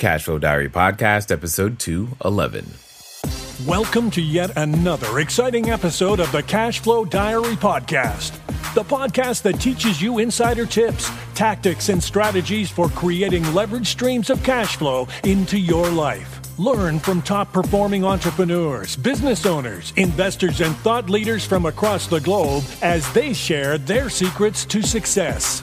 Cashflow Diary Podcast, episode 211. Welcome to yet another exciting episode of the Cashflow Diary Podcast, the podcast that teaches you insider tips, tactics, and strategies for creating leverage streams of cash flow into your life. Learn from top performing entrepreneurs, business owners, investors, and thought leaders from across the globe as they share their secrets to success.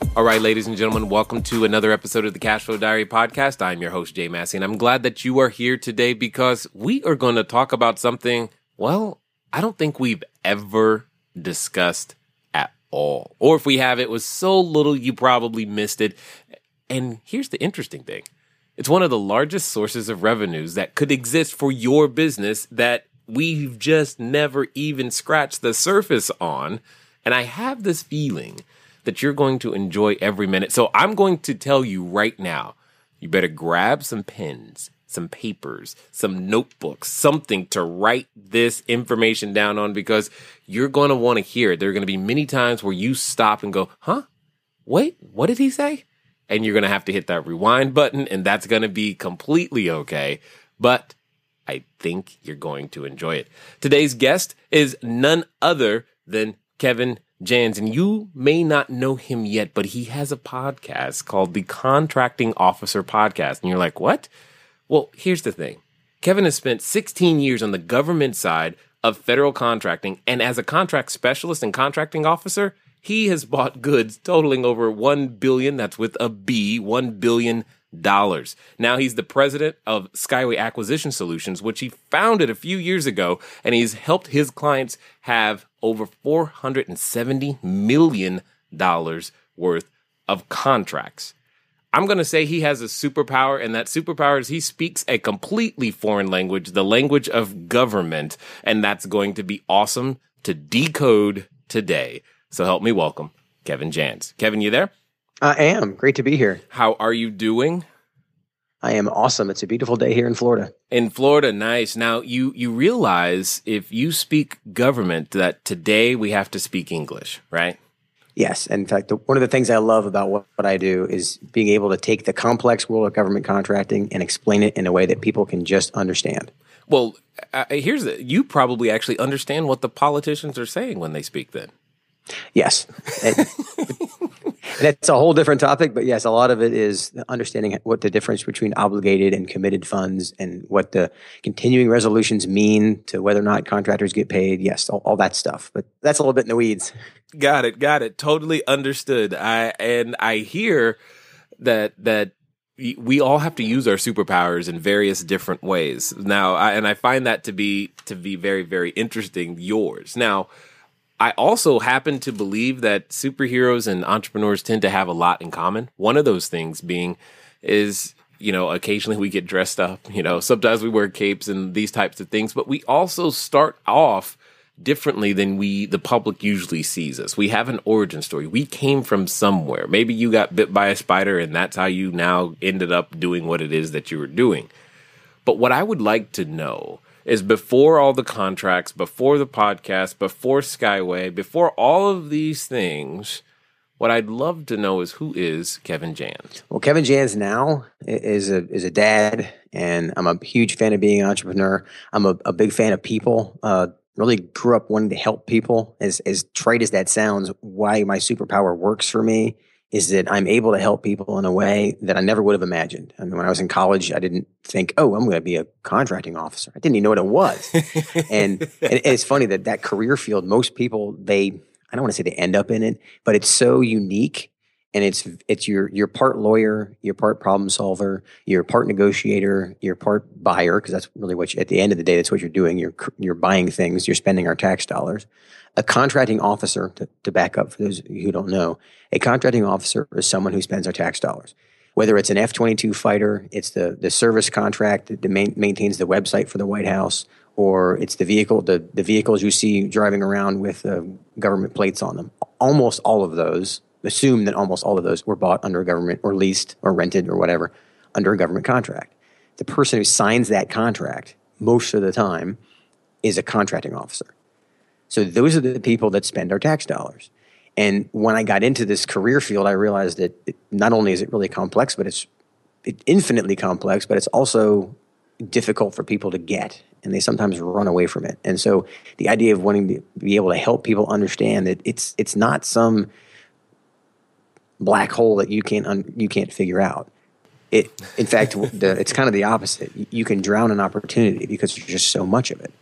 All right, ladies and gentlemen, welcome to another episode of the Cashflow Diary podcast. I'm your host, Jay Massey, and I'm glad that you are here today because we are going to talk about something, well, I don't think we've ever discussed at all. Or if we have, it was so little you probably missed it. And here's the interesting thing it's one of the largest sources of revenues that could exist for your business that we've just never even scratched the surface on. And I have this feeling that you're going to enjoy every minute. So I'm going to tell you right now, you better grab some pens, some papers, some notebooks, something to write this information down on because you're going to want to hear it. There are going to be many times where you stop and go, huh? Wait, what did he say? And you're going to have to hit that rewind button and that's going to be completely okay. But I think you're going to enjoy it. Today's guest is none other than Kevin Jans, and you may not know him yet, but he has a podcast called the Contracting Officer Podcast. And you're like, what? Well, here's the thing Kevin has spent 16 years on the government side of federal contracting, and as a contract specialist and contracting officer, he has bought goods totaling over 1 billion, that's with a B, 1 billion dollars. Now he's the president of Skyway Acquisition Solutions, which he founded a few years ago, and he's helped his clients have over $470 million worth of contracts. I'm going to say he has a superpower, and that superpower is he speaks a completely foreign language, the language of government, and that's going to be awesome to decode today. So help me welcome Kevin Jans. Kevin, you there? I am. Great to be here. How are you doing? I am awesome. It's a beautiful day here in Florida. In Florida, nice. Now you you realize if you speak government that today we have to speak English, right? Yes. In fact, the, one of the things I love about what, what I do is being able to take the complex world of government contracting and explain it in a way that people can just understand. Well, uh, here's the, you probably actually understand what the politicians are saying when they speak then. Yes. that's a whole different topic, but yes, a lot of it is understanding what the difference between obligated and committed funds and what the continuing resolutions mean to whether or not contractors get paid. Yes, all, all that stuff. But that's a little bit in the weeds. Got it. Got it. Totally understood. I and I hear that that we all have to use our superpowers in various different ways now I, and i find that to be to be very very interesting yours now I also happen to believe that superheroes and entrepreneurs tend to have a lot in common. One of those things being is, you know, occasionally we get dressed up, you know, sometimes we wear capes and these types of things, but we also start off differently than we the public usually sees us. We have an origin story. We came from somewhere. Maybe you got bit by a spider and that's how you now ended up doing what it is that you were doing. But what I would like to know is before all the contracts, before the podcast, before Skyway, before all of these things, what I'd love to know is who is Kevin Jans? Well, Kevin Jans now is a is a dad, and I'm a huge fan of being an entrepreneur. I'm a, a big fan of people. Uh, really grew up wanting to help people. As as trite as that sounds, why my superpower works for me is that I'm able to help people in a way that I never would have imagined. I mean, when I was in college, I didn't think, oh, I'm going to be a contracting officer. I didn't even know what it was. and, and it's funny that that career field, most people, they, I don't want to say they end up in it, but it's so unique and it's it's your you're part lawyer, you're part problem solver, you're part negotiator, you're part buyer because that's really what you, at the end of the day that's what you're doing. You're you're buying things, you're spending our tax dollars. A contracting officer, to, to back up for those who don't know, a contracting officer is someone who spends our tax dollars. whether it's an F 22 fighter, it's the, the service contract that main, maintains the website for the White House, or it's the vehicle, the, the vehicles you see driving around with uh, government plates on them. Almost all of those, assume that almost all of those were bought under a government or leased or rented or whatever under a government contract. The person who signs that contract most of the time is a contracting officer. So those are the people that spend our tax dollars. And when I got into this career field, I realized that it, not only is it really complex, but it's it infinitely complex, but it's also difficult for people to get, and they sometimes run away from it. And so, the idea of wanting to be able to help people understand that it's it's not some black hole that you can't un, you can't figure out. It, in fact, the, it's kind of the opposite. You can drown an opportunity because there's just so much of it.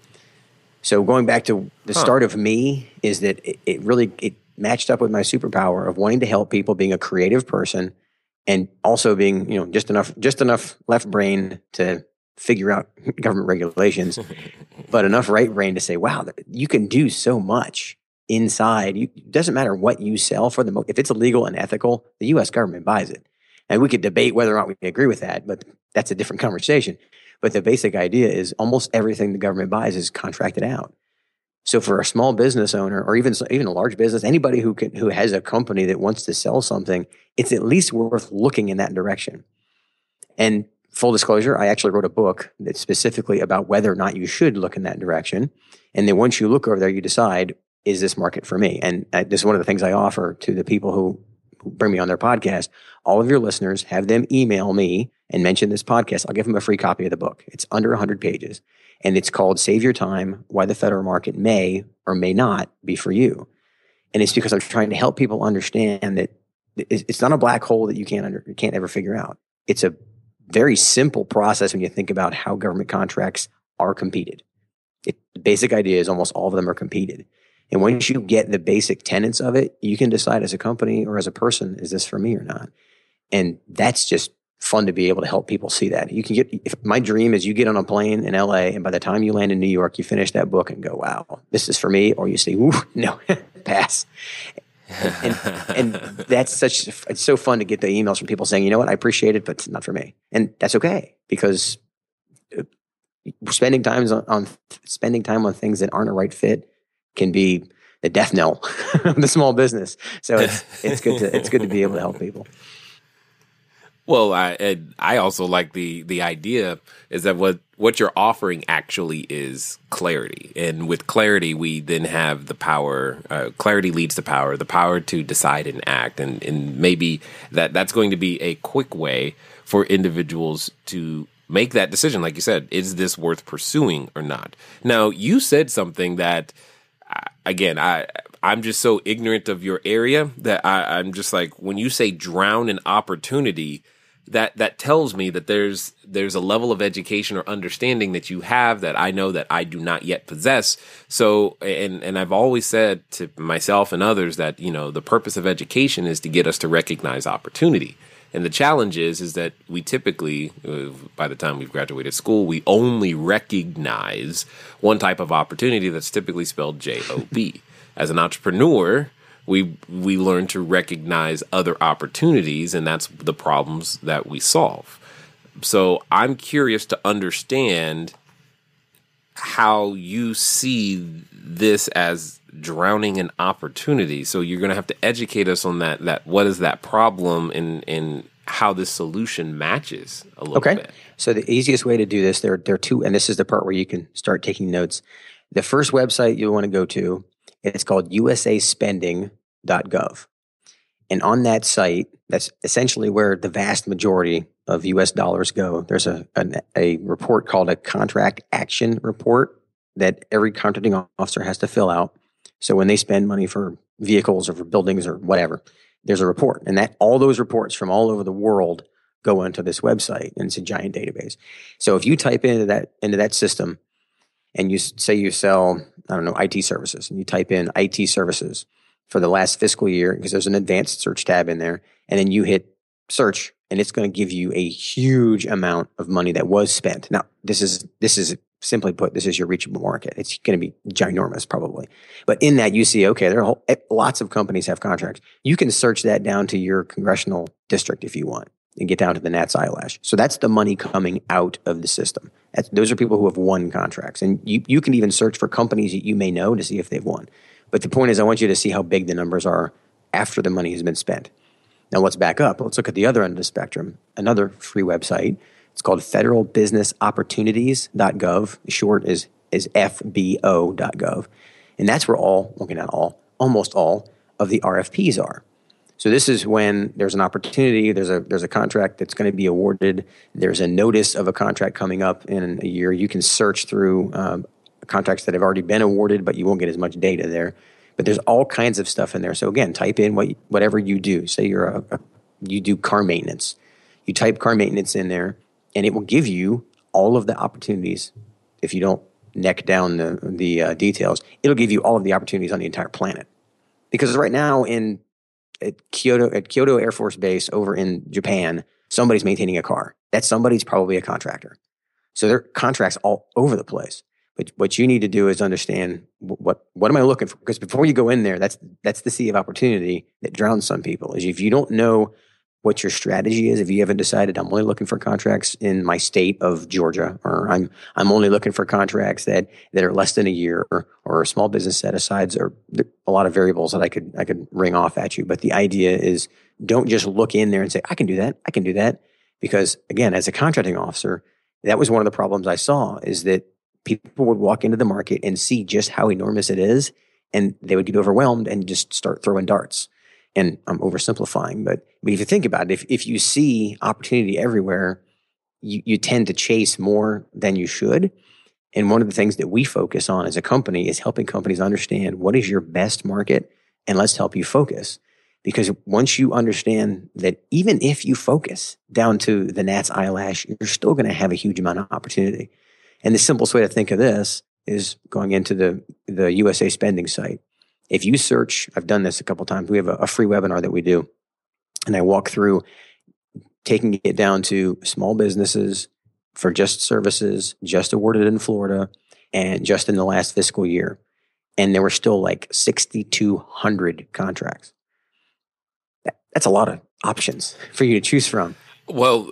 So going back to the huh. start of me is that it, it really it matched up with my superpower of wanting to help people, being a creative person, and also being you know just enough just enough left brain to figure out government regulations, but enough right brain to say, wow, you can do so much inside. You, it doesn't matter what you sell for the most. if it's illegal and ethical, the U.S. government buys it. And we could debate whether or not we agree with that, but that's a different conversation. But the basic idea is almost everything the government buys is contracted out. So for a small business owner or even even a large business, anybody who can who has a company that wants to sell something, it's at least worth looking in that direction. And full disclosure, I actually wrote a book that's specifically about whether or not you should look in that direction. And then once you look over there, you decide, is this market for me? And uh, this is one of the things I offer to the people who bring me on their podcast, all of your listeners, have them email me and mention this podcast. I'll give them a free copy of the book. It's under 100 pages and it's called Save Your Time Why the Federal Market May or May Not Be for You. And it's because I'm trying to help people understand that it's not a black hole that you can't under, can't ever figure out. It's a very simple process when you think about how government contracts are competed. It, the basic idea is almost all of them are competed. And once you get the basic tenets of it, you can decide as a company or as a person, is this for me or not? And that's just fun to be able to help people see that. You can get, if my dream is you get on a plane in LA and by the time you land in New York, you finish that book and go, wow, this is for me. Or you say, ooh, no, pass. and, and, that's such, it's so fun to get the emails from people saying, you know what, I appreciate it, but it's not for me. And that's okay because uh, spending time on, on spending time on things that aren't a right fit can be the death knell of the small business. So it's it's good to it's good to be able to help people. Well, I I also like the the idea is that what what you're offering actually is clarity, and with clarity, we then have the power. Uh, clarity leads to power, the power to decide and act, and and maybe that that's going to be a quick way for individuals to make that decision. Like you said, is this worth pursuing or not? Now, you said something that again, I I'm just so ignorant of your area that I, I'm just like when you say drown in opportunity, that that tells me that there's there's a level of education or understanding that you have that I know that I do not yet possess. So and and I've always said to myself and others that you know the purpose of education is to get us to recognize opportunity. And the challenge is, is that we typically, uh, by the time we've graduated school, we only recognize one type of opportunity that's typically spelled J O B. As an entrepreneur, we we learn to recognize other opportunities, and that's the problems that we solve. So I'm curious to understand how you see this as drowning in opportunity. So you're going to have to educate us on that. That what is that problem and and how this solution matches a little okay. bit. So the easiest way to do this, there there are two, and this is the part where you can start taking notes. The first website you want to go to, it's called usaspending.gov. And on that site, that's essentially where the vast majority of US dollars go. There's a, a, a report called a contract action report that every contracting officer has to fill out. So when they spend money for vehicles or for buildings or whatever, there's a report. And that all those reports from all over the world go into this website and it's a giant database. So if you type into that into that system and you say you sell, I don't know, IT services and you type in IT services for the last fiscal year because there's an advanced search tab in there and then you hit search and it's going to give you a huge amount of money that was spent. Now, this is this is simply put, this is your reachable market. It's going to be ginormous probably. But in that, you see, okay, there are whole, eh, lots of companies have contracts. You can search that down to your congressional district if you want. and get down to the gnat's eyelash. So that's the money coming out of the system. That's, those are people who have won contracts. And you, you can even search for companies that you may know to see if they've won. But the point is, I want you to see how big the numbers are after the money has been spent. Now let's back up. Let's look at the other end of the spectrum. Another free website. It's called federalbusinessopportunities.gov. Short is, is fbo.gov. And that's where all, looking at all, almost all of the RFPs are. So this is when there's an opportunity, there's a there's a contract that's going to be awarded, there's a notice of a contract coming up in a year. You can search through um, contracts that have already been awarded, but you won't get as much data there. But there's all kinds of stuff in there. So again, type in what whatever you do. Say you're a, a you do car maintenance. You type car maintenance in there, and it will give you all of the opportunities. If you don't neck down the the uh, details, it'll give you all of the opportunities on the entire planet. Because right now in at Kyoto at Kyoto Air Force Base over in Japan, somebody's maintaining a car. That somebody's probably a contractor. So there are contracts all over the place. But what you need to do is understand what what am I looking for? Because before you go in there, that's that's the sea of opportunity that drowns some people. Is if you don't know what your strategy is, if you haven't decided I'm only looking for contracts in my state of Georgia, or I'm I'm only looking for contracts that that are less than a year, or or small business set asides, or a lot of variables that I could I could ring off at you. But the idea is don't just look in there and say I can do that, I can do that, because again, as a contracting officer, that was one of the problems I saw is that people would walk into the market and see just how enormous it is, and they would get overwhelmed and just start throwing darts. And I'm oversimplifying, but, but if you think about it, if, if you see opportunity everywhere, you, you tend to chase more than you should. And one of the things that we focus on as a company is helping companies understand what is your best market and let's help you focus. Because once you understand that even if you focus down to the gnat's eyelash, you're still going to have a huge amount of opportunity. And the simplest way to think of this is going into the, the USA spending site. If you search, I've done this a couple times. We have a, a free webinar that we do, and I walk through taking it down to small businesses for just services, just awarded in Florida, and just in the last fiscal year. And there were still like 6,200 contracts. That, that's a lot of options for you to choose from. Well,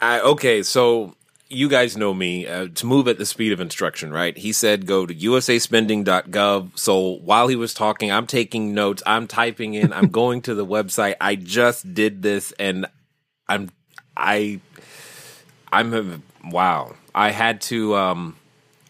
I, okay, so you guys know me uh, to move at the speed of instruction, right? He said go to usaspending.gov. So while he was talking, I'm taking notes, I'm typing in, I'm going to the website. I just did this and I'm I I'm wow. I had to um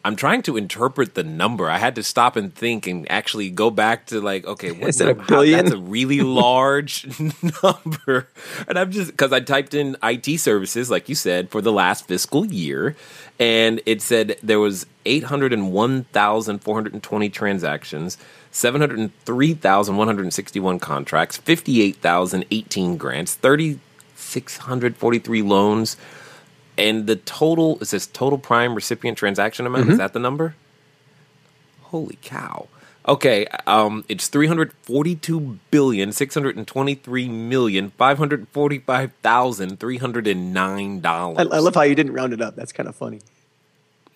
I'm trying to interpret the number. I had to stop and think and actually go back to like, okay, what, is it a billion? How, that's a really large number. And I'm just because I typed in IT services, like you said, for the last fiscal year, and it said there was 801,420 transactions. 703,161 contracts, 58,018 grants, 3,643 loans, and the total is this total prime recipient transaction amount. Mm-hmm. Is that the number? Holy cow. Okay, um, it's three hundred forty-two billion six hundred twenty-three million five hundred forty-five thousand three hundred and nine dollars. I, I love how you didn't round it up. That's kind of funny.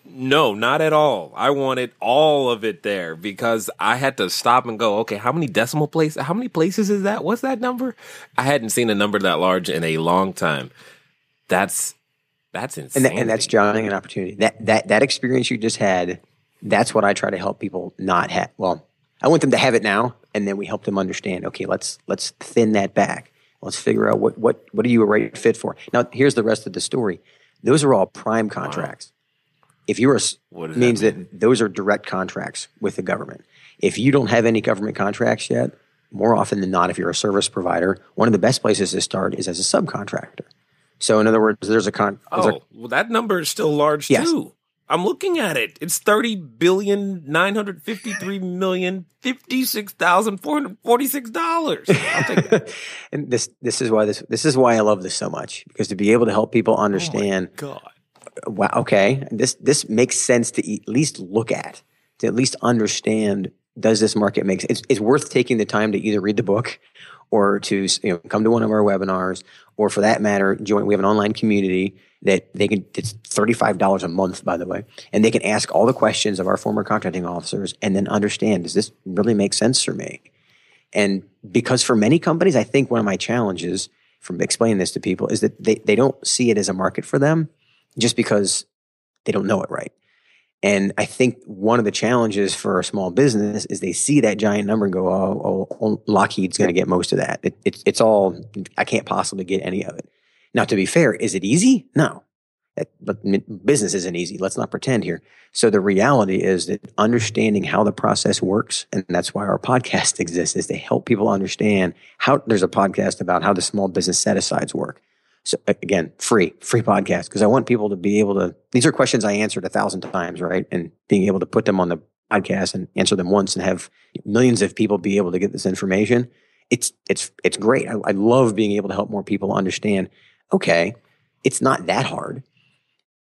No, not at all. I wanted all of it there because I had to stop and go, okay, how many decimal places? How many places is that? What's that number? I hadn't seen a number that large in a long time. That's that's insane. And, and that's drowning an opportunity. That that that experience you just had, that's what I try to help people not have. Well, I want them to have it now, and then we help them understand. Okay, let's let's thin that back. Let's figure out what what what are you a right fit for. Now, here's the rest of the story. Those are all prime contracts. Wow. If you're a means that, that those are direct contracts with the government. If you don't have any government contracts yet, more often than not, if you're a service provider, one of the best places to start is as a subcontractor. So in other words, there's a con. There's oh, a, well, that number is still large yes. too. I'm looking at it. It's thirty billion nine hundred fifty three million fifty six thousand four hundred forty six dollars. and this this is why this this is why I love this so much because to be able to help people oh understand. Oh God. Wow. Okay. This this makes sense to at least look at to at least understand. Does this market make sense? It's, it's worth taking the time to either read the book or to you know come to one of our webinars or for that matter join we have an online community that they can it's $35 a month by the way and they can ask all the questions of our former contracting officers and then understand does this really make sense for me and because for many companies i think one of my challenges from explaining this to people is that they, they don't see it as a market for them just because they don't know it right. And I think one of the challenges for a small business is they see that giant number and go, oh, oh, oh Lockheed's going to get most of that. It, it, it's all, I can't possibly get any of it. Now, to be fair, is it easy? No. but business isn't easy. Let's not pretend here. So the reality is that understanding how the process works, and that's why our podcast exists, is to help people understand how there's a podcast about how the small business set asides work. So again, free, free podcast because I want people to be able to. These are questions I answered a thousand times, right? And being able to put them on the podcast and answer them once and have millions of people be able to get this information. It's it's it's great. I, I love being able to help more people understand. Okay, it's not that hard,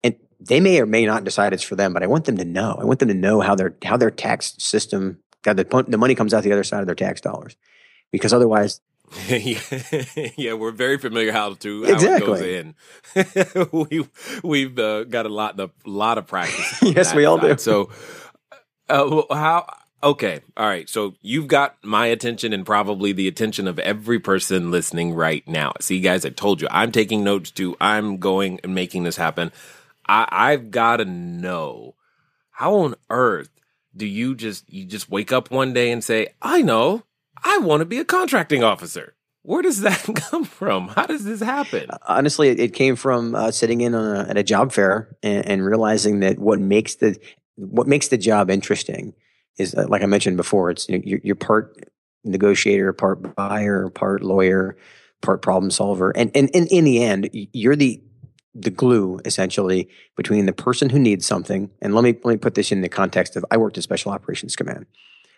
and they may or may not decide it's for them. But I want them to know. I want them to know how their how their tax system, how the the money comes out the other side of their tax dollars, because otherwise yeah, we're very familiar how to how exactly. it goes in. we we've uh, got a lot a lot of practice. yes, we all do. So, uh, how? Okay, all right. So you've got my attention and probably the attention of every person listening right now. See, guys, I told you I'm taking notes too. I'm going and making this happen. I, I've got to know how on earth do you just you just wake up one day and say, I know I want to be a contracting officer. Where does that come from? How does this happen? Honestly, it came from uh, sitting in a, at a job fair and, and, realizing that what makes the what makes the job interesting is, uh, like I mentioned before, it's you know, you're, you're, part negotiator, part buyer, part lawyer, part problem solver, and and, and in the end, you're the the glue essentially between the person who needs something. And let me let me put this in the context of I worked at Special Operations Command,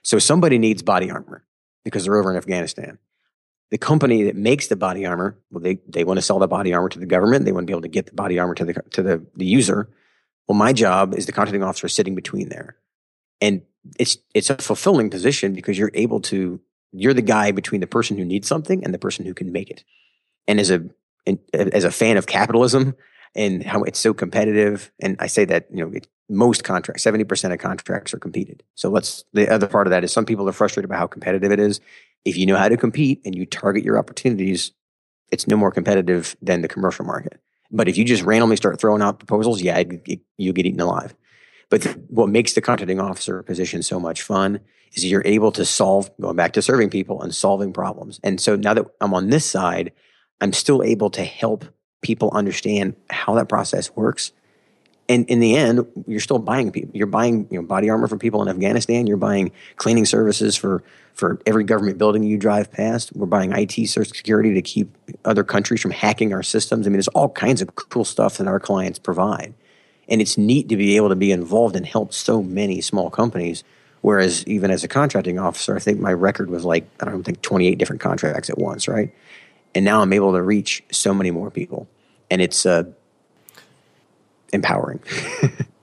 so somebody needs body armor because they're over in Afghanistan. The company that makes the body armor, well, they, they want to sell the body armor to the government. They want to be able to get the body armor to the to the, the user. Well, my job is the contracting officer sitting between there, and it's it's a fulfilling position because you're able to you're the guy between the person who needs something and the person who can make it. And as a as a fan of capitalism and how it's so competitive, and I say that you know it, most contracts, 70% of contracts are competed. So let's, the other part of that is some people are frustrated about how competitive it is. If you know how to compete and you target your opportunities, it's no more competitive than the commercial market. But if you just randomly start throwing out proposals, yeah, you get eaten alive. But what makes the contracting officer position so much fun is you're able to solve, going back to serving people and solving problems. And so now that I'm on this side, I'm still able to help people understand how that process works and in the end, you're still buying people. You're buying you know, body armor for people in Afghanistan. You're buying cleaning services for for every government building you drive past. We're buying IT security to keep other countries from hacking our systems. I mean, there's all kinds of cool stuff that our clients provide, and it's neat to be able to be involved and help so many small companies. Whereas even as a contracting officer, I think my record was like I don't think 28 different contracts at once, right? And now I'm able to reach so many more people, and it's uh, empowering.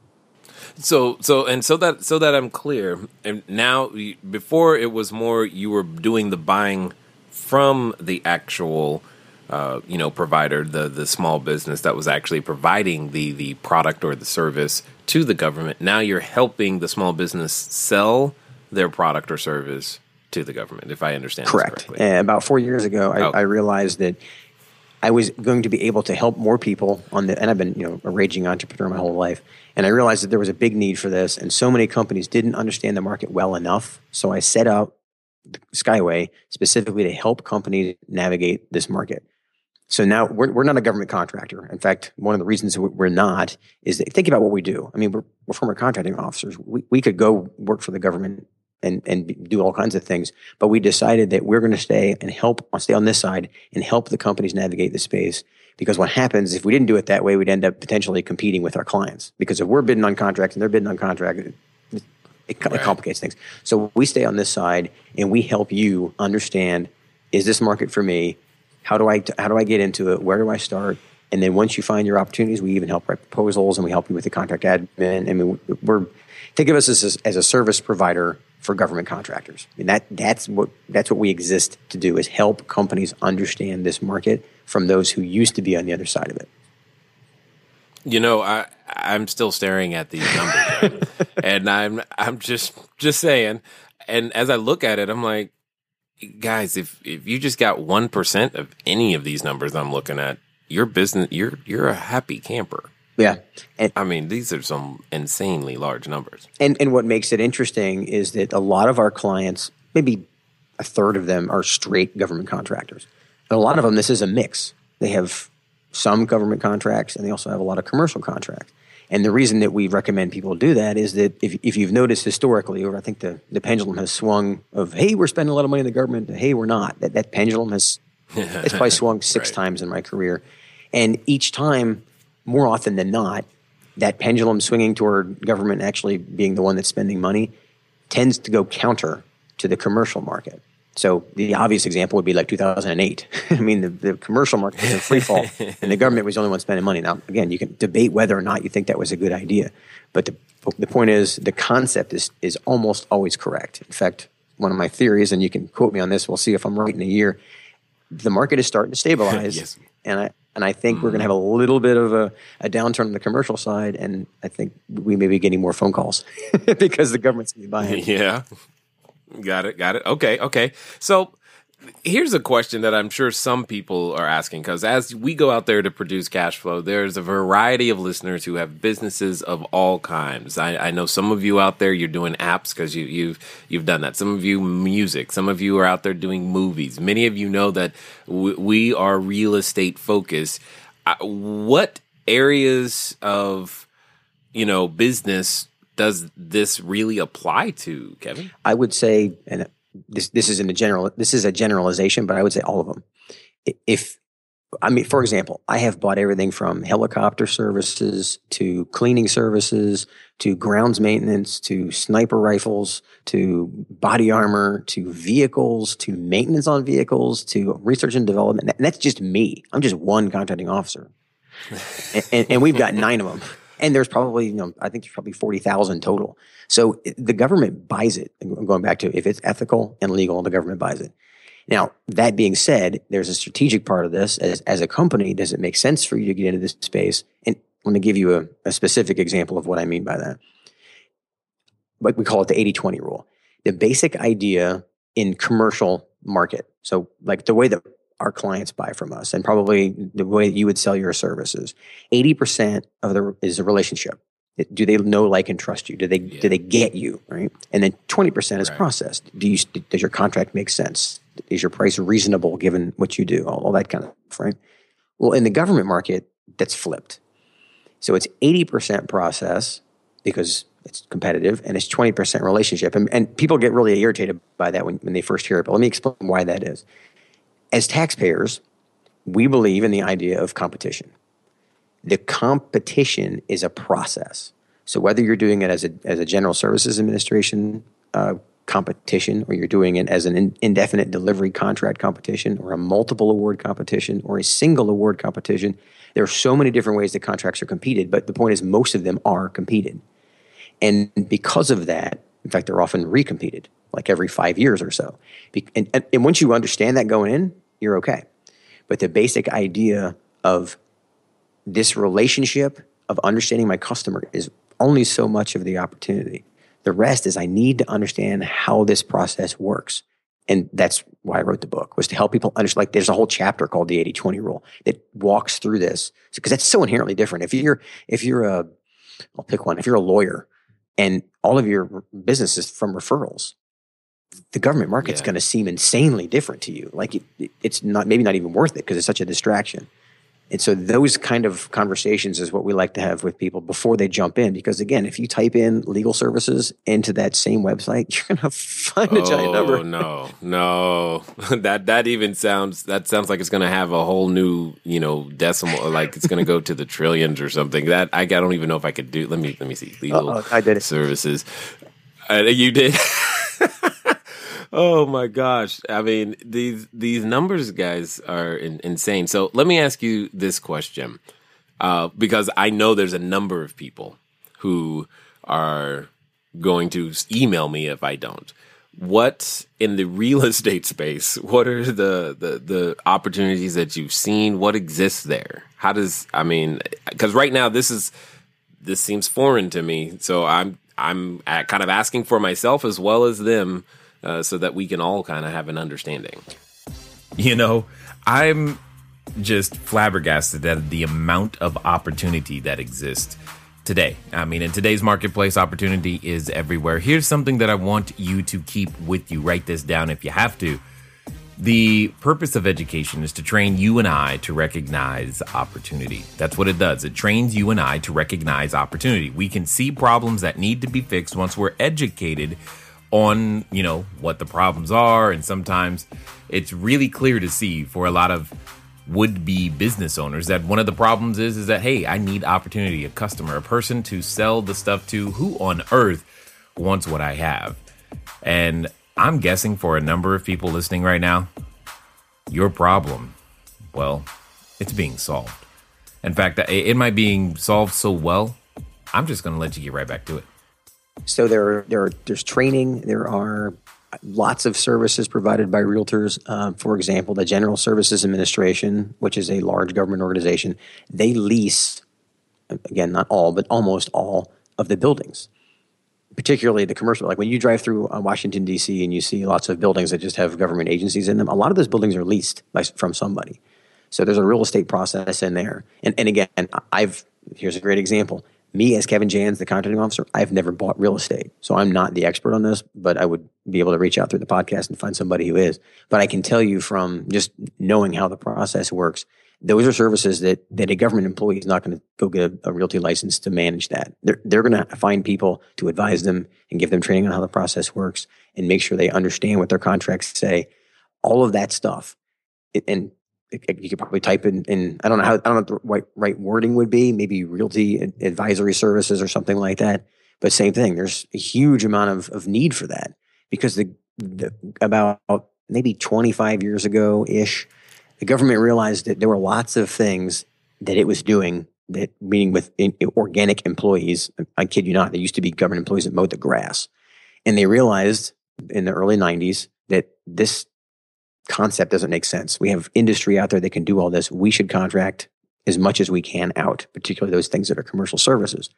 so so and so that so that I'm clear, and now before it was more you were doing the buying from the actual uh, you know provider, the the small business that was actually providing the the product or the service to the government. Now you're helping the small business sell their product or service to the government, if I understand correct. And about four years ago, I, oh. I realized that I was going to be able to help more people on the, and I've been, you know, a raging entrepreneur my whole life. And I realized that there was a big need for this. And so many companies didn't understand the market well enough. So I set up Skyway specifically to help companies navigate this market. So now we're, we're not a government contractor. In fact, one of the reasons we're not is that think about what we do. I mean, we're, we're former contracting officers. We, we could go work for the government and and do all kinds of things. But we decided that we're going to stay and help stay on this side and help the companies navigate the space. Because what happens if we didn't do it that way, we'd end up potentially competing with our clients. Because if we're bidding on contracts and they're bidding on contract, it, it, right. complicates things. So we stay on this side and we help you understand: is this market for me? How do I how do I get into it? Where do I start? And then once you find your opportunities, we even help write proposals and we help you with the contract admin. I mean, we're think of us as a, as a service provider for government contractors. I mean, that that's what that's what we exist to do is help companies understand this market from those who used to be on the other side of it. You know, I I'm still staring at these numbers, and I'm I'm just just saying. And as I look at it, I'm like, guys, if if you just got one percent of any of these numbers I'm looking at, your business, you're you're a happy camper. Yeah. And, I mean, these are some insanely large numbers. And and what makes it interesting is that a lot of our clients, maybe a third of them, are straight government contractors. And a lot of them, this is a mix. They have some government contracts, and they also have a lot of commercial contracts. And the reason that we recommend people do that is that if, if you've noticed historically, or I think the, the pendulum has swung of, hey, we're spending a lot of money in the government, hey, we're not. That, that pendulum has it's probably swung six right. times in my career. And each time, more often than not, that pendulum swinging toward government actually being the one that's spending money tends to go counter to the commercial market. So the obvious example would be like 2008. I mean, the, the commercial market was in free fall, and the government was the only one spending money. Now, again, you can debate whether or not you think that was a good idea, but the, the point is the concept is is almost always correct. In fact, one of my theories, and you can quote me on this. We'll see if I'm right in a year. The market is starting to stabilize, yes. and I and I think mm. we're going to have a little bit of a, a, downturn on the commercial side, and I think we may be getting more phone calls because the government's going to be buying. Yeah, got it, got it. Okay, okay. So here's a question that I'm sure some people are asking because as we go out there to produce cash flow, there's a variety of listeners who have businesses of all kinds. I, I know some of you out there you're doing apps because you, you've you've done that. Some of you music. Some of you are out there doing movies. Many of you know that w- we are real estate focused. What areas of you know business does this really apply to, Kevin? I would say, and this this is in a general this is a generalization, but I would say all of them. If I mean, for example, I have bought everything from helicopter services to cleaning services to grounds maintenance to sniper rifles to body armor to vehicles to maintenance on vehicles to research and development. And that's just me. I'm just one contracting officer. and, and, and we've got nine of them. And there's probably, you know, I think there's probably 40,000 total. So the government buys it. I'm going back to if it's ethical and legal, the government buys it. Now, that being said, there's a strategic part of this. As, as a company, does it make sense for you to get into this space? And let me give you a, a specific example of what I mean by that. Like we call it the 80 20 rule. The basic idea in commercial market. So, like the way that our clients buy from us and probably the way that you would sell your services 80% of the is a relationship. Do they know like and trust you? Do they yeah. do they get you right? And then 20% is right. process do you does your contract make sense? Is your price reasonable given what you do? All, all that kind of right? Well in the government market that's flipped. So it's 80% process because it's competitive and it's 20% relationship. And, and people get really irritated by that when, when they first hear it but let me explain why that is as taxpayers, we believe in the idea of competition. The competition is a process. So whether you're doing it as a, as a general services administration uh, competition, or you're doing it as an in, indefinite delivery contract competition, or a multiple award competition, or a single award competition, there are so many different ways that contracts are competed. But the point is, most of them are competed, and because of that, in fact, they're often recompeted like every five years or so. And, and, and once you understand that going in, you're okay. But the basic idea of this relationship of understanding my customer is only so much of the opportunity. The rest is I need to understand how this process works. And that's why I wrote the book was to help people understand. Like there's a whole chapter called the 80 20 rule that walks through this because that's so inherently different. If you're, if you're a, I'll pick one. If you're a lawyer and all of your business is from referrals, the government market's yeah. going to seem insanely different to you. Like it, it's not maybe not even worth it because it's such a distraction. And so those kind of conversations is what we like to have with people before they jump in. Because again, if you type in legal services into that same website, you're going to find a oh, giant number. no, no, that that even sounds that sounds like it's going to have a whole new you know decimal, like it's going to go to the trillions or something. That I, I don't even know if I could do. Let me let me see legal Uh-oh, I did it. services. Uh, you did. oh my gosh! I mean these these numbers, guys, are in, insane. So let me ask you this question, uh, because I know there's a number of people who are going to email me if I don't. What in the real estate space? What are the the, the opportunities that you've seen? What exists there? How does I mean? Because right now this is this seems foreign to me. So I'm I'm kind of asking for myself as well as them uh, so that we can all kind of have an understanding. You know, I'm just flabbergasted at the amount of opportunity that exists today. I mean, in today's marketplace, opportunity is everywhere. Here's something that I want you to keep with you. Write this down if you have to. The purpose of education is to train you and I to recognize opportunity. That's what it does. It trains you and I to recognize opportunity. We can see problems that need to be fixed once we're educated on, you know, what the problems are. And sometimes it's really clear to see for a lot of would be business owners that one of the problems is is that hey i need opportunity a customer a person to sell the stuff to. Who on earth wants what i have? And i'm guessing for a number of people listening right now your problem well it's being solved. In fact it might be being solved so well i'm just going to let you get right back to it so there, there, are, there's training. There are lots of services provided by realtors. Uh, for example, the General Services Administration, which is a large government organization, they lease, again, not all, but almost all of the buildings, particularly the commercial. Like when you drive through uh, Washington, D.C., and you see lots of buildings that just have government agencies in them, a lot of those buildings are leased by, from somebody. So there's a real estate process in there. And, and again, I've, here's a great example me as Kevin Jans, the contracting officer, I've never bought real estate. So I'm not the expert on this, but I would be able to reach out through the podcast and find somebody who is. But I can tell you from just knowing how the process works, those are services that, that a government employee is not going to go get a, a, realty license to manage that. They're, they're going to find people to advise them and give them training on how the process works and make sure they understand what their contracts say. All of that stuff. And you could probably type in, in I don't know how I don't know what the right, right wording would be, maybe realty advisory services or something like that. But same thing, there's a huge amount of, of need for that because the, the about maybe 25 years ago ish, the government realized that there were lots of things that it was doing that meaning with in, organic employees. I kid you not, there used to be government employees that mowed the grass, and they realized in the early 90s that this concept doesn't make sense. We have industry out there that can do all this. We should contract as much as we can out, particularly those things that are commercial services.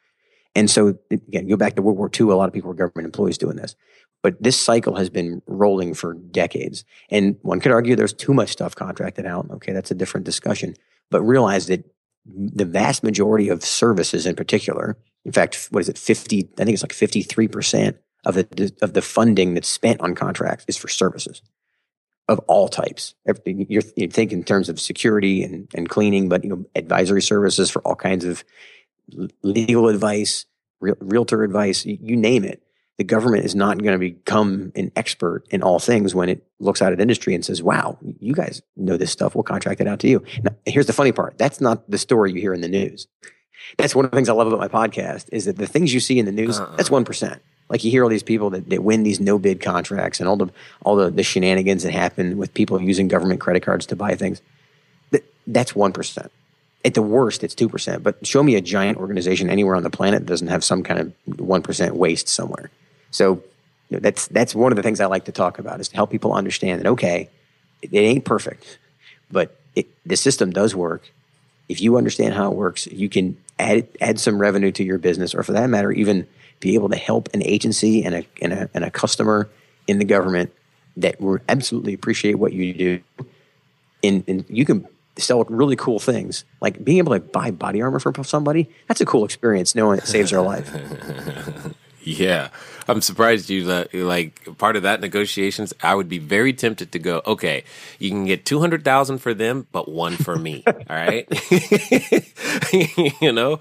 And so, again, go back to World War II, a lot of people were government employees doing this. But this cycle has been rolling for decades. And one could argue there's too much stuff contracted out. Okay, that's a different discussion. But realize that the vast majority of services in particular, in fact, what is it, 50, I think it's like 53% of the, of the funding that's spent on contracts is for services of all types. You're, you think in terms of security and, and cleaning, but you know, advisory services for all kinds of legal advice, real, realtor advice, you, you name it. The government is not going to become an expert in all things when it looks out at industry and says, "Wow, you guys know this stuff. We'll contract it out to you." Now, here's the funny part: that's not the story you hear in the news. That's one of the things I love about my podcast is that the things you see in the news, uh-uh. that's one percent. Like you hear all these people that, that win these no bid contracts and all the all the, the shenanigans that happen with people using government credit cards to buy things. That, that's one percent. At the worst, it's two percent. But show me a giant organization anywhere on the planet that doesn't have some kind of one percent waste somewhere. So you know, that's that's one of the things I like to talk about is to help people understand that okay, it, it ain't perfect, but it, the system does work. If you understand how it works, you can add add some revenue to your business, or for that matter, even be able to help an agency and a, and a, and a customer in the government that will absolutely appreciate what you do. And, and you can sell really cool things like being able to buy body armor for somebody. That's a cool experience knowing it saves their life. Yeah, I'm surprised you like part of that negotiations. I would be very tempted to go. Okay, you can get two hundred thousand for them, but one for me. all right, you know,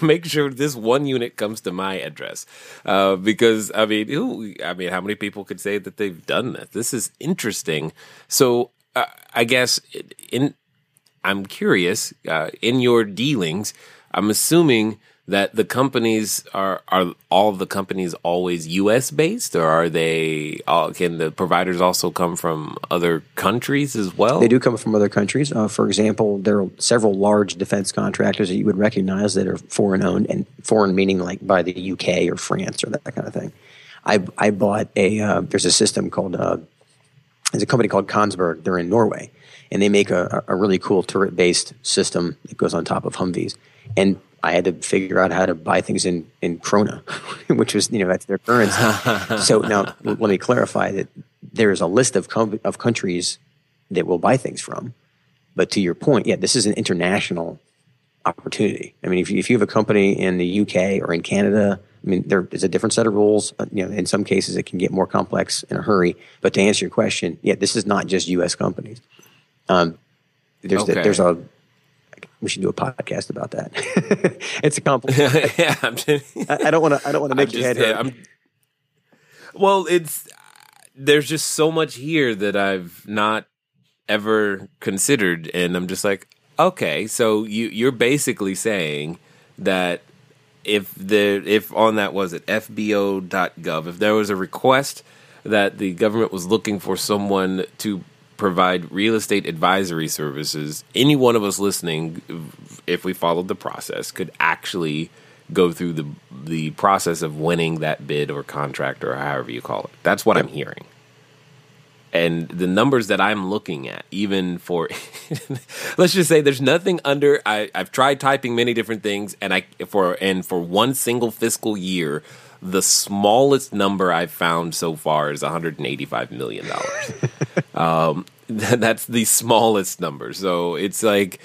make sure this one unit comes to my address uh, because I mean, who, I mean, how many people could say that they've done this? This is interesting. So uh, I guess in I'm curious uh, in your dealings. I'm assuming that the companies are are all the companies always U.S. based, or are they? All, can the providers also come from other countries as well? They do come from other countries. Uh, for example, there are several large defense contractors that you would recognize that are foreign owned, and foreign meaning like by the U.K. or France or that kind of thing. I I bought a uh, there's a system called uh, there's a company called Kongsberg. They're in Norway, and they make a, a really cool turret based system that goes on top of Humvees. And I had to figure out how to buy things in in krona, which was you know that's their currency. so now let me clarify that there is a list of com- of countries that we'll buy things from, but to your point, yeah, this is an international opportunity. I mean, if you, if you have a company in the UK or in Canada, I mean, there is a different set of rules. Uh, you know, in some cases, it can get more complex in a hurry. But to answer your question, yeah, this is not just U.S. companies. Um, there's okay. the, there's a we should do a podcast about that. it's a complex. yeah, I, I, don't want to. I don't want to make I'm your just, head hurt. Uh, well, it's there's just so much here that I've not ever considered, and I'm just like, okay, so you you're basically saying that if the if on that was it fbo.gov if there was a request that the government was looking for someone to provide real estate advisory services any one of us listening if we followed the process could actually go through the the process of winning that bid or contract or however you call it that's what i'm hearing and the numbers that I'm looking at, even for, let's just say there's nothing under. I, I've tried typing many different things, and I for and for one single fiscal year, the smallest number I've found so far is 185 million dollars. um, that's the smallest number. So it's like,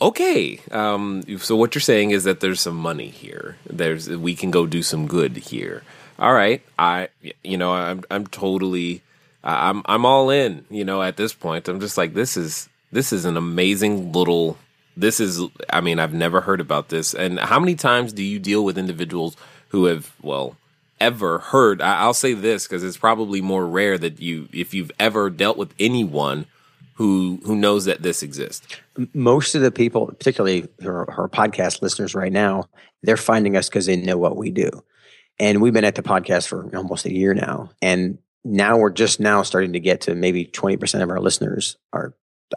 okay. Um, so what you're saying is that there's some money here. There's we can go do some good here. All right. I you know I'm I'm totally I'm I'm all in. You know, at this point, I'm just like, this is this is an amazing little. This is, I mean, I've never heard about this. And how many times do you deal with individuals who have, well, ever heard? I'll say this because it's probably more rare that you, if you've ever dealt with anyone who who knows that this exists. Most of the people, particularly our, our podcast listeners right now, they're finding us because they know what we do. And we've been at the podcast for almost a year now. And now we're just now starting to get to maybe 20% of our listeners are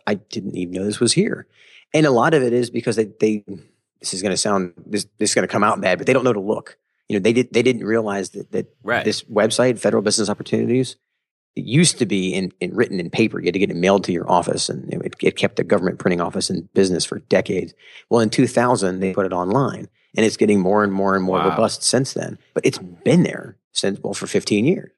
i didn't even know this was here and a lot of it is because they, they this is going to sound this, this is going to come out bad but they don't know to look you know they did they didn't realize that, that right. this website federal business opportunities it used to be in, in written in paper you had to get it mailed to your office and it, it kept the government printing office in business for decades well in 2000 they put it online and it's getting more and more and more wow. robust since then but it's been there since well for 15 years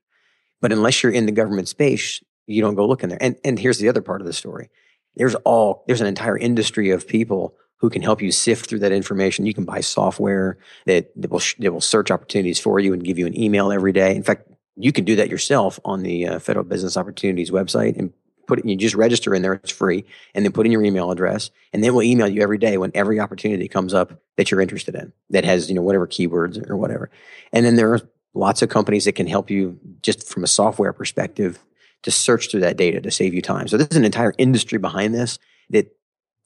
but unless you're in the government space, you don't go look in there. And and here's the other part of the story. There's all there's an entire industry of people who can help you sift through that information. You can buy software that, that will that will search opportunities for you and give you an email every day. In fact, you can do that yourself on the uh, Federal Business Opportunities website and put it. You just register in there; it's free, and then put in your email address, and then we'll email you every day when every opportunity comes up that you're interested in that has you know whatever keywords or whatever. And then there are lots of companies that can help you just from a software perspective to search through that data to save you time. So there's an entire industry behind this that,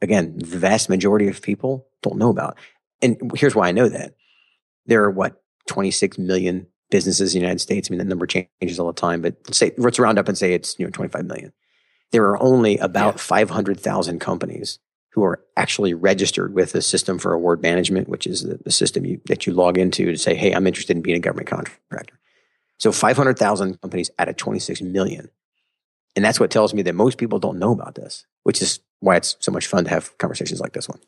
again, the vast majority of people don't know about. And here's why I know that. There are what, 26 million businesses in the United States. I mean, the number changes all the time, but let's say, let's round up and say it's, you know, 25 million. There are only about yeah. 500,000 companies who are actually registered with the system for award management, which is the, the system you, that you log into to say, hey, I'm interested in being a government contractor. So 500,000 companies out of 26 million. And that's what tells me that most people don't know about this, which is why it's so much fun to have conversations like this one.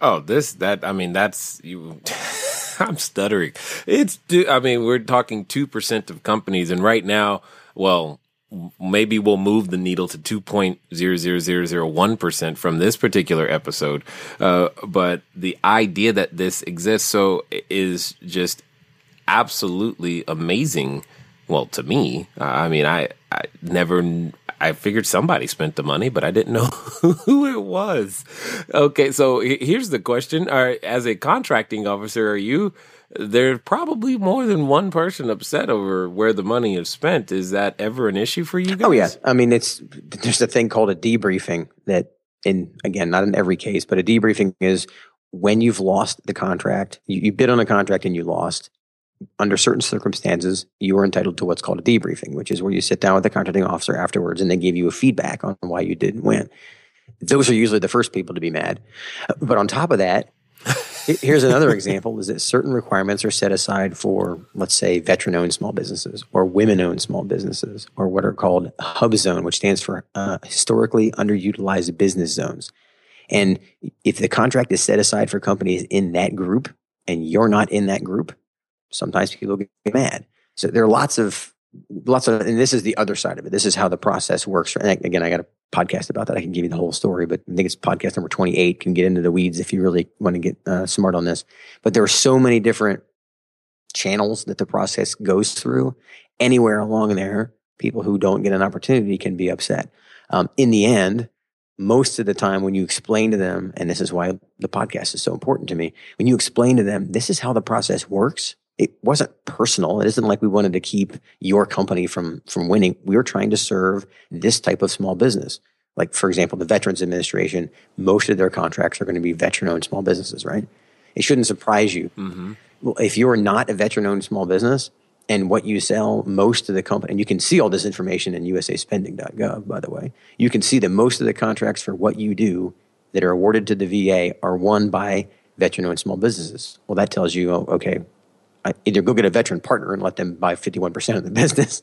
Oh, this, that, I mean, that's you. I'm stuttering. It's, I mean, we're talking 2% of companies. And right now, well, maybe we'll move the needle to 2.00001% from this particular episode. Uh, but the idea that this exists so is just absolutely amazing. Well, to me, I mean, I, I never, I figured somebody spent the money, but I didn't know who it was. Okay, so here's the question: Are as a contracting officer, are you there's probably more than one person upset over where the money is spent. Is that ever an issue for you guys? Oh yeah, I mean it's there's a thing called a debriefing that in again not in every case, but a debriefing is when you've lost the contract, you, you bid on a contract and you lost. Under certain circumstances, you are entitled to what's called a debriefing, which is where you sit down with the contracting officer afterwards and they give you a feedback on why you didn't win. Those are usually the first people to be mad. But on top of that, Here's another example: is that certain requirements are set aside for, let's say, veteran-owned small businesses or women-owned small businesses, or what are called HUBZone, which stands for uh, historically underutilized business zones. And if the contract is set aside for companies in that group and you're not in that group, sometimes people get mad. So there are lots of lots of and this is the other side of it. This is how the process works. And again, I got a podcast about that. I can give you the whole story, but I think it's podcast number 28 can get into the weeds if you really want to get uh, smart on this. But there are so many different channels that the process goes through. Anywhere along there, people who don't get an opportunity can be upset. Um, in the end, most of the time when you explain to them, and this is why the podcast is so important to me, when you explain to them, this is how the process works. It wasn't personal. It isn't like we wanted to keep your company from, from winning. We were trying to serve this type of small business. Like, for example, the Veterans Administration, most of their contracts are going to be veteran owned small businesses, right? It shouldn't surprise you. Mm-hmm. Well, if you're not a veteran owned small business, and what you sell, most of the company, and you can see all this information in usaspending.gov, by the way. You can see that most of the contracts for what you do that are awarded to the VA are won by veteran owned small businesses. Well, that tells you, oh, okay, either go get a veteran partner and let them buy 51% of the business,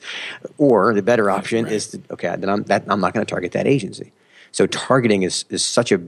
or the better option right. is to, okay, then I'm, that, I'm not going to target that agency. So targeting is, is such a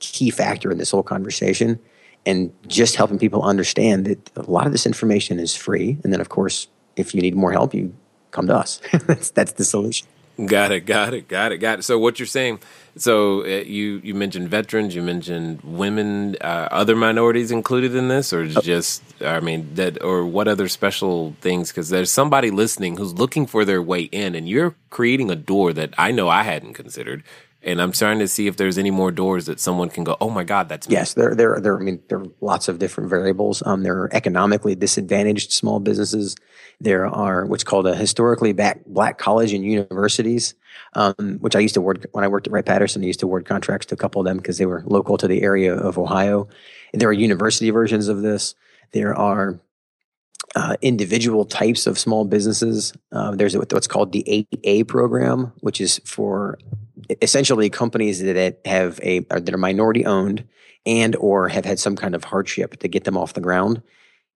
key factor in this whole conversation and just helping people understand that a lot of this information is free. And then, of course, if you need more help, you come to us. that's, that's the solution. Got it. Got it. Got it. Got it. So what you're saying? So uh, you you mentioned veterans, you mentioned women, uh, other minorities included in this, or just I mean that, or what other special things? Because there's somebody listening who's looking for their way in, and you're creating a door that I know I hadn't considered and I'm trying to see if there's any more doors that someone can go. Oh my God, that's me. yes. There, there, there. I mean, there are lots of different variables. Um, there are economically disadvantaged small businesses. There are what's called a historically back, black college and universities, um, which I used to work when I worked at Wright Patterson. I used to award contracts to a couple of them because they were local to the area of Ohio. And there are university versions of this. There are uh, individual types of small businesses. Uh, there's what's called the 8A program, which is for essentially companies that have a that are minority owned and or have had some kind of hardship to get them off the ground.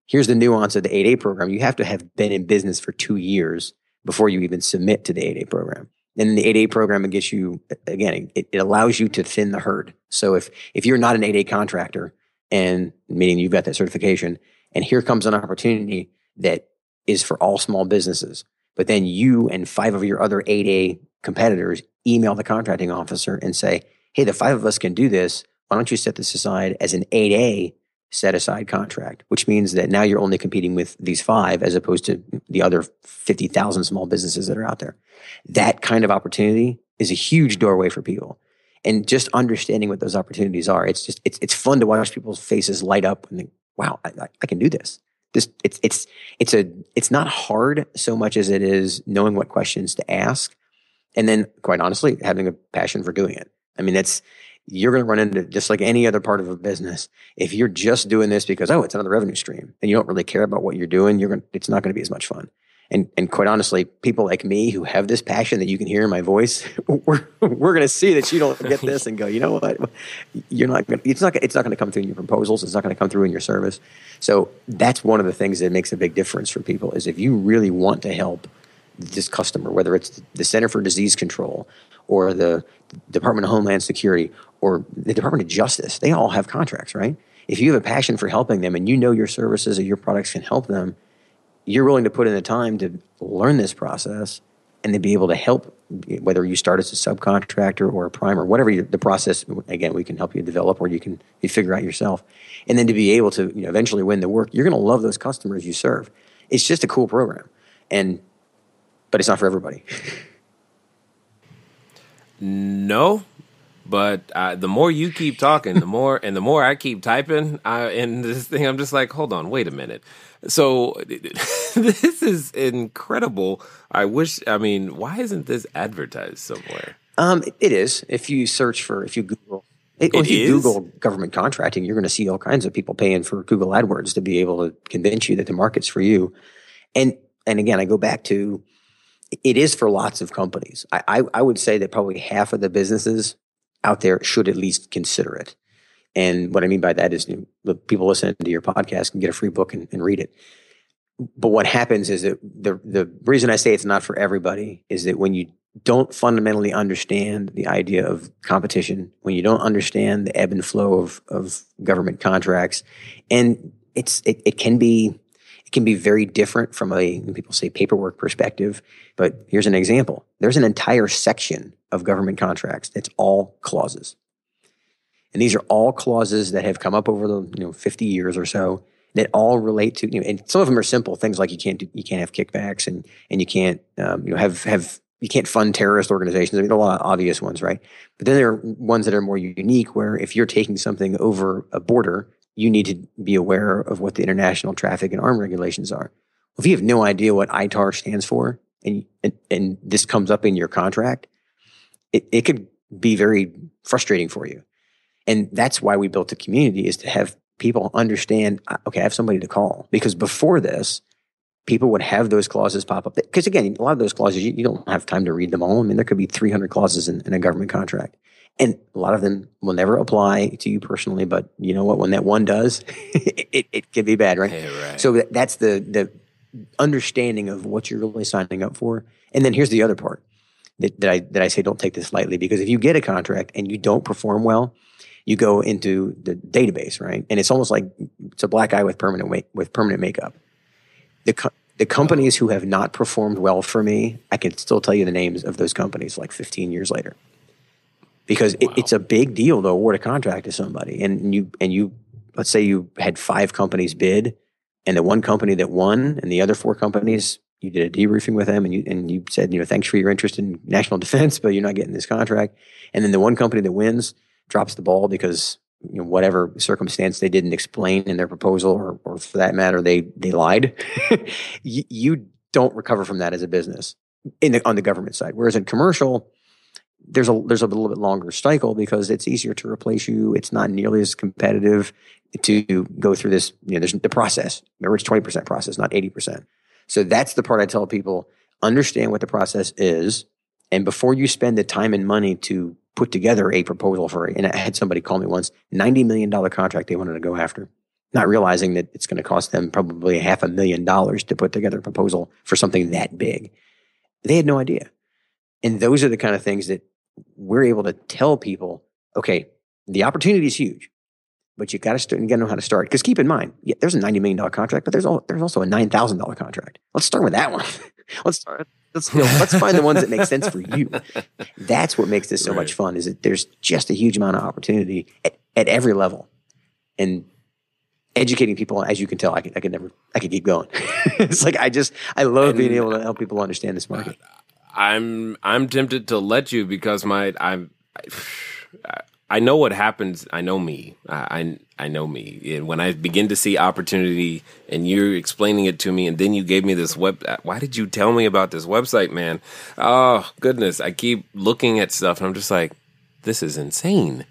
Here's the nuance of the 8A program. You have to have been in business for two years before you even submit to the 8A program. And the 8A program it gets you again, it, it allows you to thin the herd. So if if you're not an 8A contractor and meaning you've got that certification, and here comes an opportunity that is for all small businesses, but then you and five of your other 8A competitors email the contracting officer and say, hey, the five of us can do this. Why don't you set this aside as an 8A set aside contract, which means that now you're only competing with these five as opposed to the other 50,000 small businesses that are out there. That kind of opportunity is a huge doorway for people. And just understanding what those opportunities are, it's just, it's, it's fun to watch people's faces light up when think, wow, I, I can do this. This, it's, it's, it's a, it's not hard so much as it is knowing what questions to ask and then quite honestly having a passion for doing it i mean that's you're going to run into just like any other part of a business if you're just doing this because oh it's another revenue stream and you don't really care about what you're doing you're going it's not going to be as much fun and and quite honestly people like me who have this passion that you can hear in my voice we're, we're going to see that you don't get this and go you know what? You're not going it's not it's not going to come through in your proposals. It's not going to come through in your service. So that's one of the things that makes a big difference for people is if you really want to help this customer, whether it's the Center for Disease Control or the Department of Homeland Security or the Department of Justice, they all have contracts, right? If you have a passion for helping them and you know your services or your products can help them, you're willing to put in the time to learn this process and to be able to help, whether you start as a subcontractor or a prime or whatever you, the process, again, we can help you develop or you can you figure out yourself. And then to be able to you know, eventually win the work, you're going to love those customers you serve. It's just a cool program. And but it's not for everybody. no, but uh, the more you keep talking, the more and the more I keep typing uh, in this thing, I'm just like, hold on, wait a minute. So this is incredible. I wish. I mean, why isn't this advertised somewhere? Um, it is. If you search for, if you Google, it, if you is? Google government contracting, you're going to see all kinds of people paying for Google AdWords to be able to convince you that the market's for you. And and again, I go back to it is for lots of companies. I, I, I, would say that probably half of the businesses out there should at least consider it. And what I mean by that is you know, people listening to your podcast can get a free book and, and read it. But what happens is that the the reason I say it's not for everybody is that when you don't fundamentally understand the idea of competition, when you don't understand the ebb and flow of, of government contracts, and it's it, it can be can be very different from a people say paperwork perspective. But here's an example: there's an entire section of government contracts that's all clauses, and these are all clauses that have come up over the you know 50 years or so that all relate to you know, and some of them are simple things like you can't do, you can't have kickbacks and and you can't um, you know have have you can't fund terrorist organizations. I mean, a lot of obvious ones, right? But then there are ones that are more unique where if you're taking something over a border, you need to be aware of what the international traffic and arm regulations are. Well, if you have no idea what ITAR stands for and, and, and this comes up in your contract, it, it could be very frustrating for you. And that's why we built a community is to have people understand, uh, okay, I have somebody to call. Because before this, people would have those clauses pop up. Because again, a lot of those clauses, you, you, don't have time to read them all. I mean, there could be 300 clauses in, in, a government contract. And a lot of them will never apply to you personally. But you know what? When that one does, it, it, it, can be bad, right? Yeah, right. So that's the, the understanding of what you're really signing up for. And then here's the other part that, that I, that I say don't take this lightly because if you get a contract and you don't perform well, you go into the database, right? And it's almost like it's a black eye with permanent make, with permanent makeup. The co- the companies who have not performed well for me, I can still tell you the names of those companies like 15 years later, because wow. it, it's a big deal to award a contract to somebody, and you and you let's say you had five companies bid, and the one company that won, and the other four companies you did a debriefing with them, and you and you said you know thanks for your interest in national defense, but you're not getting this contract, and then the one company that wins drops the ball because you know, whatever circumstance they didn't explain in their proposal, or, or for that matter, they they lied. you, you, don't recover from that as a business in the, on the government side. Whereas in commercial, there's a there's a little bit longer cycle because it's easier to replace you. It's not nearly as competitive to go through this. You know, there's the process. Remember, it's twenty percent process, not eighty percent. So that's the part I tell people: understand what the process is, and before you spend the time and money to put together a proposal for, and I had somebody call me once, $90 million contract they wanted to go after, not realizing that it's going to cost them probably half a million dollars to put together a proposal for something that big. They had no idea. And those are the kind of things that we're able to tell people, okay, the opportunity is huge, but you got to start, you got to know how to start. Because keep in mind, yeah, there's a $90 million contract, but there's, all, there's also a $9,000 contract. Let's start with that one. let's start Let's, you know, let's find the ones that make sense for you. That's what makes this so right. much fun. Is that there's just a huge amount of opportunity at, at every level, and educating people. As you can tell, I could, I could never, I could keep going. it's like I just, I love and, being able to help people understand this market. I'm, I'm tempted to let you because my, I'm. I, I know what happens. I know me. I, I know me. And when I begin to see opportunity, and you're explaining it to me, and then you gave me this web. Why did you tell me about this website, man? Oh goodness! I keep looking at stuff, and I'm just like, this is insane.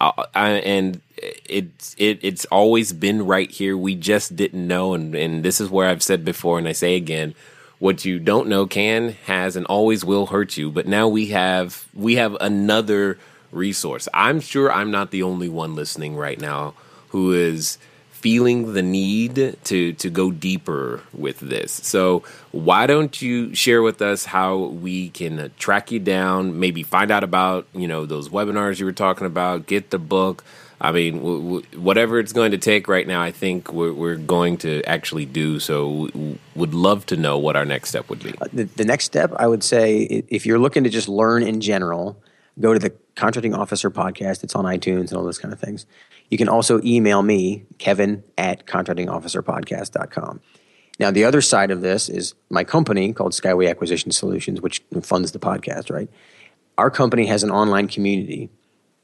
I, I, and it's it it's always been right here. We just didn't know, and and this is where I've said before, and I say again what you don't know can has and always will hurt you but now we have we have another resource. I'm sure I'm not the only one listening right now who is feeling the need to to go deeper with this. So why don't you share with us how we can track you down, maybe find out about, you know, those webinars you were talking about, get the book. I mean, w- w- whatever it's going to take right now, I think we're, we're going to actually do. So, w- would love to know what our next step would be. Uh, the, the next step, I would say, if you're looking to just learn in general, go to the contracting officer podcast. It's on iTunes and all those kind of things. You can also email me, Kevin at contractingofficerpodcast.com. Now, the other side of this is my company called Skyway Acquisition Solutions, which funds the podcast, right? Our company has an online community.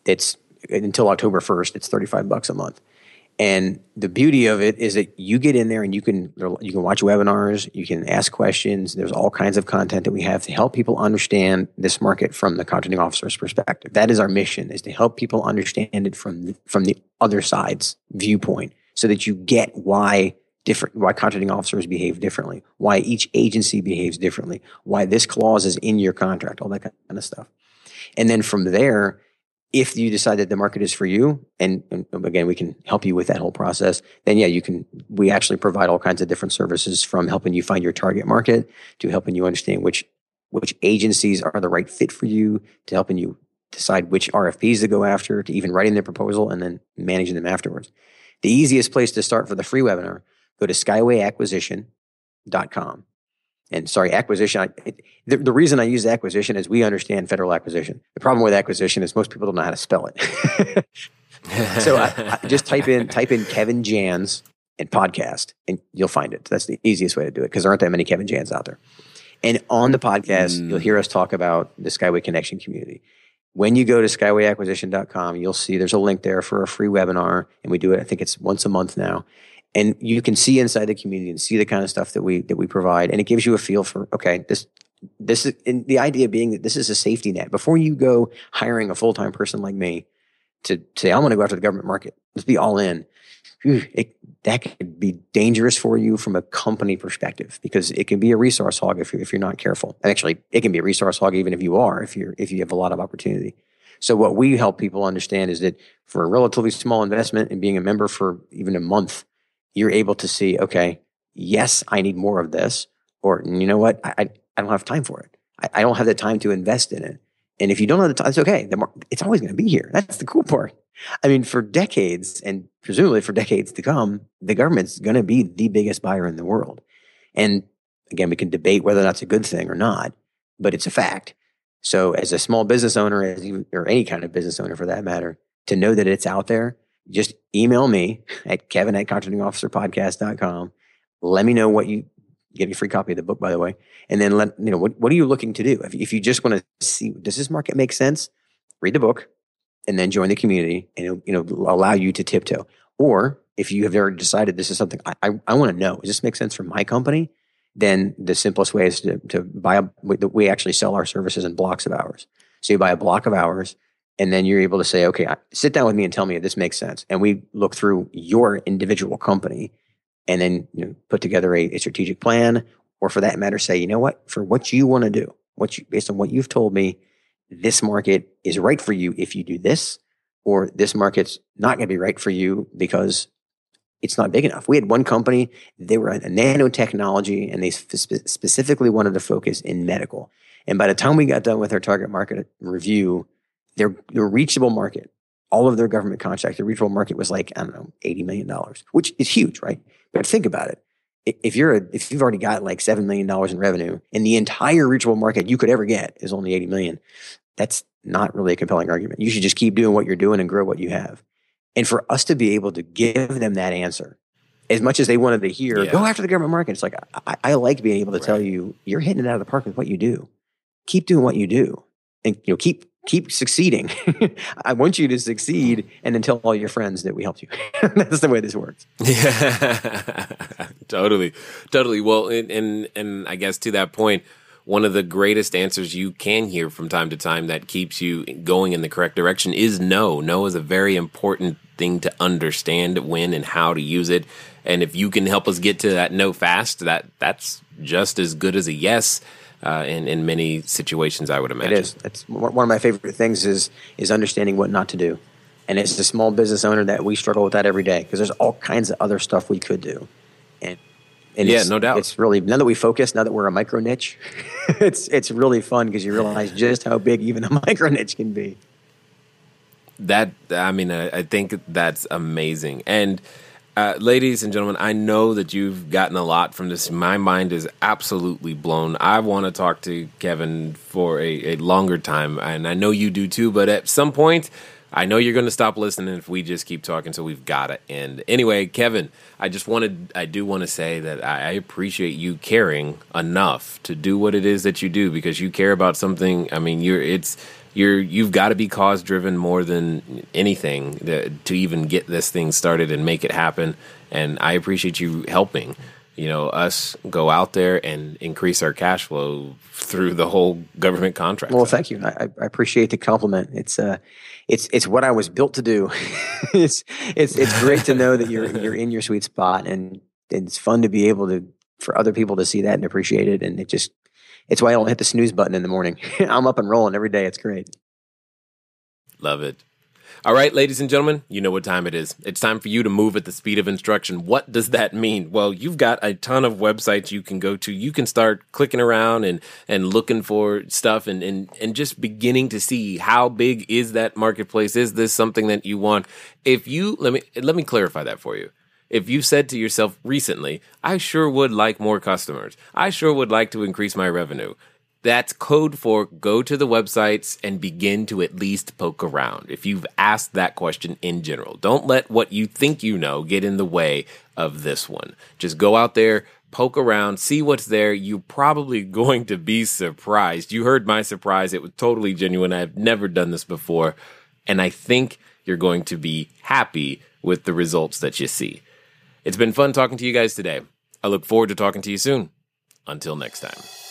It's until October 1st, it's 35 bucks a month. And the beauty of it is that you get in there and you can you can watch webinars, you can ask questions. There's all kinds of content that we have to help people understand this market from the contracting officer's perspective. That is our mission: is to help people understand it from the, from the other side's viewpoint, so that you get why different why contracting officers behave differently, why each agency behaves differently, why this clause is in your contract, all that kind of stuff. And then from there, if you decide that the market is for you, and, and, again, we can help you with that whole process, then yeah, you can. We actually provide all kinds of different services from helping you find your target market to helping you understand which which agencies are the right fit for you, to helping you decide which RFPs to go after, to even writing the proposal and then managing them afterwards. The easiest place to start for the free webinar, go to skywayacquisition.com. And sorry, acquisition. I, it, the, the reason I use acquisition is we understand federal acquisition. The problem with acquisition is most people don't know how to spell it. so I, I just type in type in Kevin Jans and podcast, and you'll find it. That's the easiest way to do it because there aren't that many Kevin Jans out there. And on the podcast, mm. you'll hear us talk about the Skyway Connection community. When you go to skywayacquisition.com, you'll see there's a link there for a free webinar, and we do it. I think it's once a month now, and you can see inside the community and see the kind of stuff that we that we provide, and it gives you a feel for okay, this this is the idea being that this is a safety net before you go hiring a full time person like me to say I'm going to go after the government market. Let's be all in. It, that could be dangerous for you from a company perspective because it can be a resource hog if, you, if you're not careful. And actually, it can be a resource hog even if you are, if you're if you have a lot of opportunity. So what we help people understand is that for a relatively small investment and being a member for even a month, you're able to see, okay, yes, I need more of this, or you know what, I I don't have time for it. I, I don't have the time to invest in it. And if you don't have the time, it's okay. The, it's always going to be here. That's the cool part. I mean, for decades and presumably for decades to come, the government's going to be the biggest buyer in the world. And again, we can debate whether that's a good thing or not, but it's a fact. So, as a small business owner, as you, or any kind of business owner for that matter, to know that it's out there, just email me at kevin at contractingofficerpodcast.com. Let me know what you get a free copy of the book, by the way. And then let, you know, what, what are you looking to do? If, if you just want to see, does this market make sense? Read the book, and then join the community and you know allow you to tiptoe or if you have already decided this is something i, I, I want to know does this make sense for my company then the simplest way is to, to buy a we actually sell our services in blocks of hours so you buy a block of hours and then you're able to say okay sit down with me and tell me if this makes sense and we look through your individual company and then you know, put together a, a strategic plan or for that matter say you know what for what you want to do what you based on what you've told me this market is right for you if you do this, or this market's not going to be right for you because it's not big enough. We had one company, they were a nanotechnology and they spe- specifically wanted to focus in medical. And by the time we got done with our target market review, their, their reachable market, all of their government contracts, their reachable market was like, I don't know, $80 million, which is huge, right? But think about it. If you're a, if you've already got like $7 million in revenue and the entire reachable market you could ever get is only 80 million, that's not really a compelling argument. You should just keep doing what you're doing and grow what you have. And for us to be able to give them that answer, as much as they wanted to hear, yeah. go after the government market. It's like I, I like being able to right. tell you, you're hitting it out of the park with what you do. Keep doing what you do, and you know, keep keep succeeding. I want you to succeed, and then tell all your friends that we helped you. That's the way this works. Yeah, totally, totally. Well, and, and and I guess to that point, one of the greatest answers you can hear from time to time that keeps you going in the correct direction is no. No is a very important thing to understand when and how to use it. And if you can help us get to that no fast, that that's just as good as a yes. Uh, in in many situations, I would imagine it is. It's one of my favorite things is is understanding what not to do. And it's a small business owner, that we struggle with that every day because there's all kinds of other stuff we could do. And and yeah, no doubt. It's really now that we focus, now that we're a micro niche, it's it's really fun because you realize just how big even a micro niche can be. That I mean, I, I think that's amazing. And uh, ladies and gentlemen, I know that you've gotten a lot from this. My mind is absolutely blown. I want to talk to Kevin for a, a longer time, and I know you do too. But at some point, I know you're going to stop listening if we just keep talking, so we've got to end. Anyway, Kevin, I just wanted, I do want to say that I, appreciate you caring enough to do what it is that you do because you care about something. I mean, you're, it's, you're, you've got to be cause driven more than anything to even get this thing started and make it happen. And I appreciate you helping you know us go out there and increase our cash flow through the whole government contract. Well, thank you. I, I appreciate the compliment. It's uh, it's it's what I was built to do. it's it's it's great to know that you're you're in your sweet spot, and it's fun to be able to for other people to see that and appreciate it. And it just it's why I don't hit the snooze button in the morning. I'm up and rolling every day. It's great. Love it. All right, ladies and gentlemen, you know what time it is. It's time for you to move at the speed of instruction. What does that mean? Well, you've got a ton of websites you can go to. You can start clicking around and, and looking for stuff and, and, and just beginning to see how big is that marketplace? Is this something that you want? If you, let me, let me clarify that for you. If you've said to yourself recently, I sure would like more customers. I sure would like to increase my revenue that's code for go to the websites and begin to at least poke around. If you've asked that question in general, don't let what you think you know get in the way of this one. Just go out there, poke around, see what's there. You're probably going to be surprised. You heard my surprise. It was totally genuine. I've never done this before. And I think you're going to be happy with the results that you see. It's been fun talking to you guys today. I look forward to talking to you soon. Until next time.